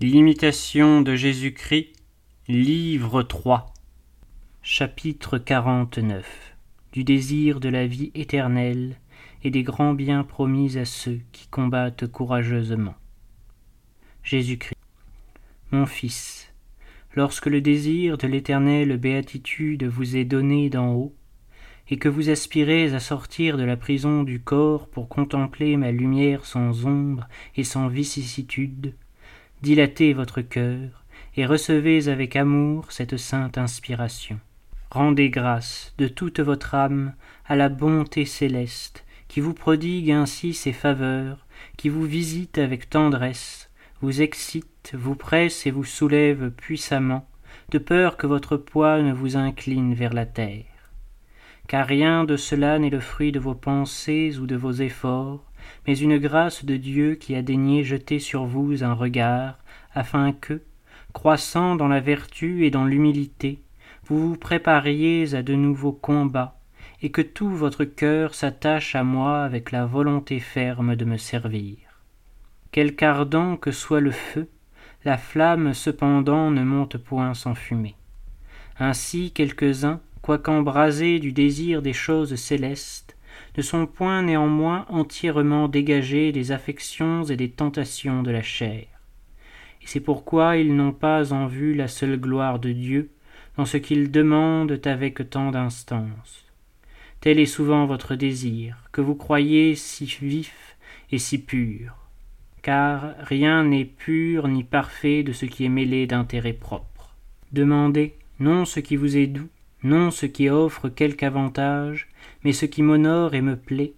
L'imitation de Jésus-Christ, livre 3, chapitre 49 Du désir de la vie éternelle et des grands biens promis à ceux qui combattent courageusement. Jésus-Christ. Mon Fils, lorsque le désir de l'éternelle béatitude vous est donné d'en haut, et que vous aspirez à sortir de la prison du corps pour contempler ma lumière sans ombre et sans vicissitude, dilatez votre cœur et recevez avec amour cette sainte inspiration. Rendez grâce de toute votre âme à la bonté céleste qui vous prodigue ainsi ses faveurs, qui vous visite avec tendresse, vous excite, vous presse et vous soulève puissamment, de peur que votre poids ne vous incline vers la terre. Car rien de cela n'est le fruit de vos pensées ou de vos efforts, mais une grâce de Dieu qui a daigné jeter sur vous un regard, afin que, croissant dans la vertu et dans l'humilité, vous vous prépariez à de nouveaux combats, et que tout votre cœur s'attache à moi avec la volonté ferme de me servir. Quelque ardent que soit le feu, la flamme cependant ne monte point sans fumée. Ainsi quelques-uns, quoiqu'embrasés du désir des choses célestes, ne sont point néanmoins entièrement dégagés des affections et des tentations de la chair. Et c'est pourquoi ils n'ont pas en vue la seule gloire de Dieu dans ce qu'ils demandent avec tant d'instance. Tel est souvent votre désir, que vous croyez si vif et si pur, car rien n'est pur ni parfait de ce qui est mêlé d'intérêt propre. Demandez non ce qui vous est doux, non ce qui offre quelque avantage, mais ce qui m'honore et me plaît,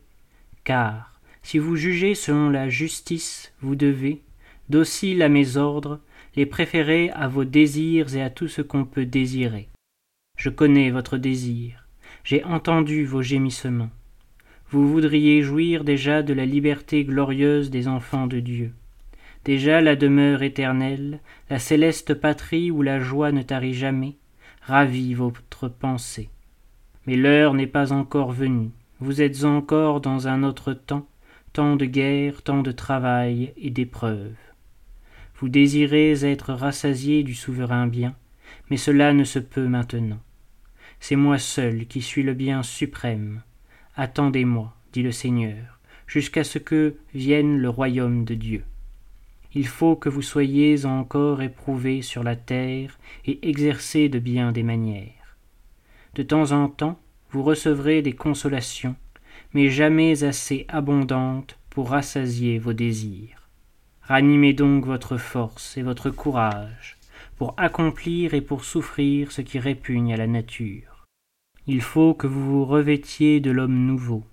car, si vous jugez selon la justice, vous devez, dociles à mes ordres, les préférer à vos désirs et à tout ce qu'on peut désirer. Je connais votre désir, j'ai entendu vos gémissements. Vous voudriez jouir déjà de la liberté glorieuse des enfants de Dieu, déjà la demeure éternelle, la céleste patrie où la joie ne tarit jamais, ravit votre pensée. Mais l'heure n'est pas encore venue, vous êtes encore dans un autre temps, temps de guerre, temps de travail et d'épreuve. Vous désirez être rassasié du souverain bien, mais cela ne se peut maintenant. C'est moi seul qui suis le bien suprême. Attendez-moi, dit le Seigneur, jusqu'à ce que vienne le royaume de Dieu. Il faut que vous soyez encore éprouvés sur la terre et exercés de bien des manières. De temps en temps, vous recevrez des consolations, mais jamais assez abondantes pour rassasier vos désirs. Ranimez donc votre force et votre courage pour accomplir et pour souffrir ce qui répugne à la nature. Il faut que vous vous revêtiez de l'homme nouveau,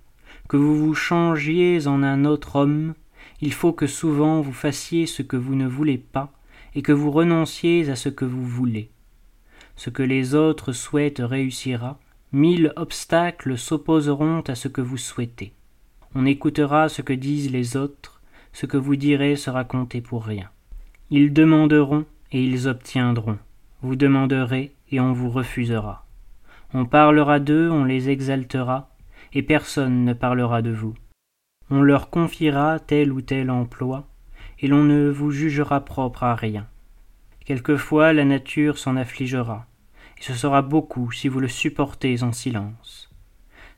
que vous vous changiez en un autre homme il faut que souvent vous fassiez ce que vous ne voulez pas, et que vous renonciez à ce que vous voulez. Ce que les autres souhaitent réussira, mille obstacles s'opposeront à ce que vous souhaitez. On écoutera ce que disent les autres, ce que vous direz sera compté pour rien. Ils demanderont et ils obtiendront. Vous demanderez et on vous refusera. On parlera d'eux, on les exaltera, et personne ne parlera de vous on leur confiera tel ou tel emploi, et l'on ne vous jugera propre à rien. Quelquefois la nature s'en affligera, et ce sera beaucoup si vous le supportez en silence.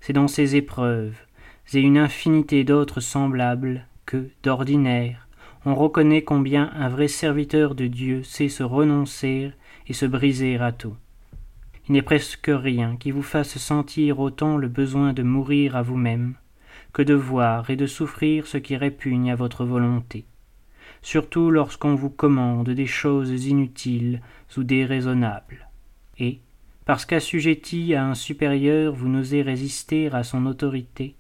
C'est dans ces épreuves, et une infinité d'autres semblables, que, d'ordinaire, on reconnaît combien un vrai serviteur de Dieu sait se renoncer et se briser à tout. Il n'est presque rien qui vous fasse sentir autant le besoin de mourir à vous-même, que de voir et de souffrir ce qui répugne à votre volonté, surtout lorsqu'on vous commande des choses inutiles ou déraisonnables. Et, parce qu'assujetti à un supérieur vous n'osez résister à son autorité,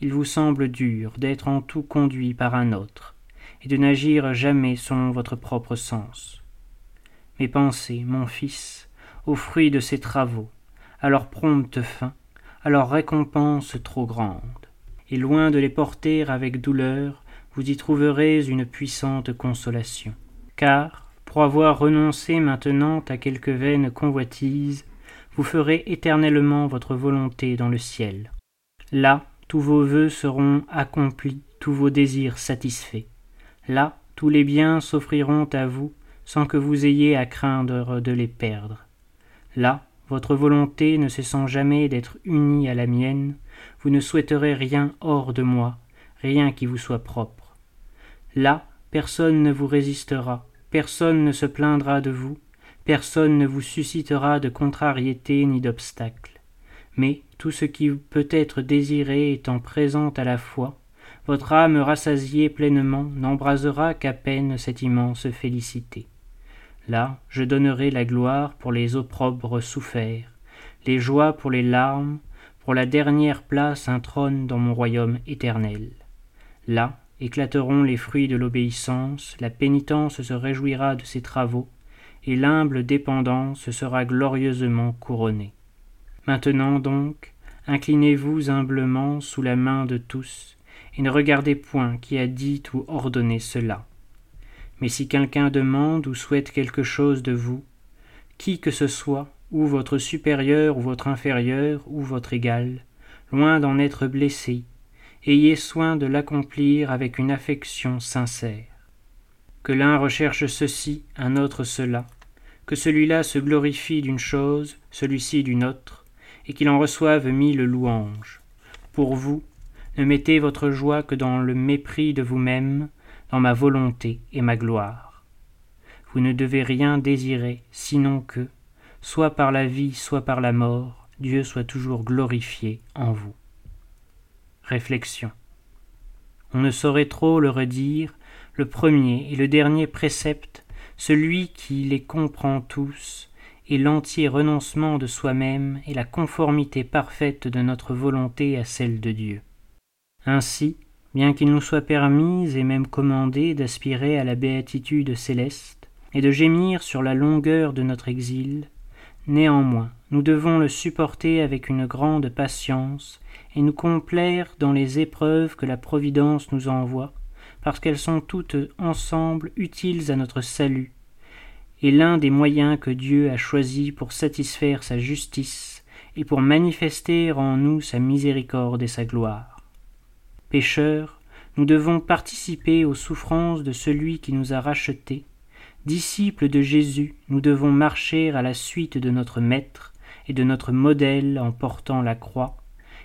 il vous semble dur d'être en tout conduit par un autre, et de n'agir jamais selon votre propre sens. Mais pensez, mon fils, aux fruits de ces travaux, à leur prompte fin, à leur récompense trop grande et loin de les porter avec douleur, vous y trouverez une puissante consolation. Car, pour avoir renoncé maintenant à quelque vaine convoitise, vous ferez éternellement votre volonté dans le ciel. Là, tous vos vœux seront accomplis, tous vos désirs satisfaits. Là, tous les biens s'offriront à vous sans que vous ayez à craindre de les perdre. Là, votre volonté ne cessant jamais d'être unie à la mienne, vous ne souhaiterez rien hors de moi, rien qui vous soit propre. Là, personne ne vous résistera, personne ne se plaindra de vous, personne ne vous suscitera de contrariété ni d'obstacle. Mais tout ce qui peut être désiré étant présent à la fois, votre âme rassasiée pleinement n'embrasera qu'à peine cette immense félicité. Là, je donnerai la gloire pour les opprobres soufferts, les joies pour les larmes, pour la dernière place un trône dans mon royaume éternel. Là éclateront les fruits de l'obéissance, la pénitence se réjouira de ses travaux, et l'humble dépendance sera glorieusement couronnée. Maintenant donc, inclinez-vous humblement sous la main de tous, et ne regardez point qui a dit ou ordonné cela. Mais si quelqu'un demande ou souhaite quelque chose de vous, qui que ce soit, ou votre supérieur ou votre inférieur ou votre égal, loin d'en être blessé, ayez soin de l'accomplir avec une affection sincère. Que l'un recherche ceci, un autre cela, que celui-là se glorifie d'une chose, celui-ci d'une autre, et qu'il en reçoive mille louanges. Pour vous, ne mettez votre joie que dans le mépris de vous-même, dans ma volonté et ma gloire. Vous ne devez rien désirer, sinon que, soit par la vie, soit par la mort, Dieu soit toujours glorifié en vous. Réflexion. On ne saurait trop le redire, le premier et le dernier précepte, celui qui les comprend tous, est l'entier renoncement de soi-même et la conformité parfaite de notre volonté à celle de Dieu. Ainsi, bien qu'il nous soit permis et même commandé d'aspirer à la béatitude céleste, et de gémir sur la longueur de notre exil, néanmoins nous devons le supporter avec une grande patience, et nous complaire dans les épreuves que la Providence nous envoie, parce qu'elles sont toutes ensemble utiles à notre salut, et l'un des moyens que Dieu a choisis pour satisfaire sa justice et pour manifester en nous sa miséricorde et sa gloire. Pécheurs, nous devons participer aux souffrances de celui qui nous a rachetés. Disciples de Jésus, nous devons marcher à la suite de notre Maître et de notre modèle en portant la croix,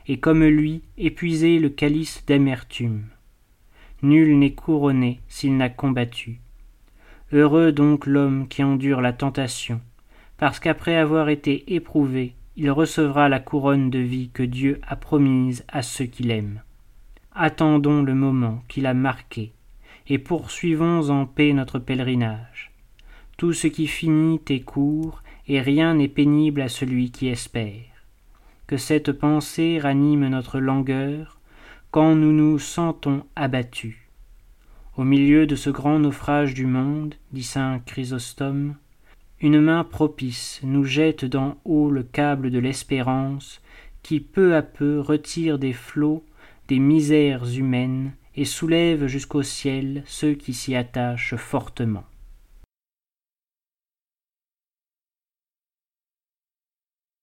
et comme lui épuiser le calice d'amertume. Nul n'est couronné s'il n'a combattu. Heureux donc l'homme qui endure la tentation, parce qu'après avoir été éprouvé, il recevra la couronne de vie que Dieu a promise à ceux qui l'aiment. Attendons le moment qu'il a marqué, et poursuivons en paix notre pèlerinage. Tout ce qui finit est court, et rien n'est pénible à celui qui espère. Que cette pensée ranime notre langueur, quand nous nous sentons abattus. Au milieu de ce grand naufrage du monde, dit saint Chrysostome, une main propice nous jette d'en haut le câble de l'espérance, qui peu à peu retire des flots des misères humaines et soulève jusqu'au ciel ceux qui s'y attachent fortement.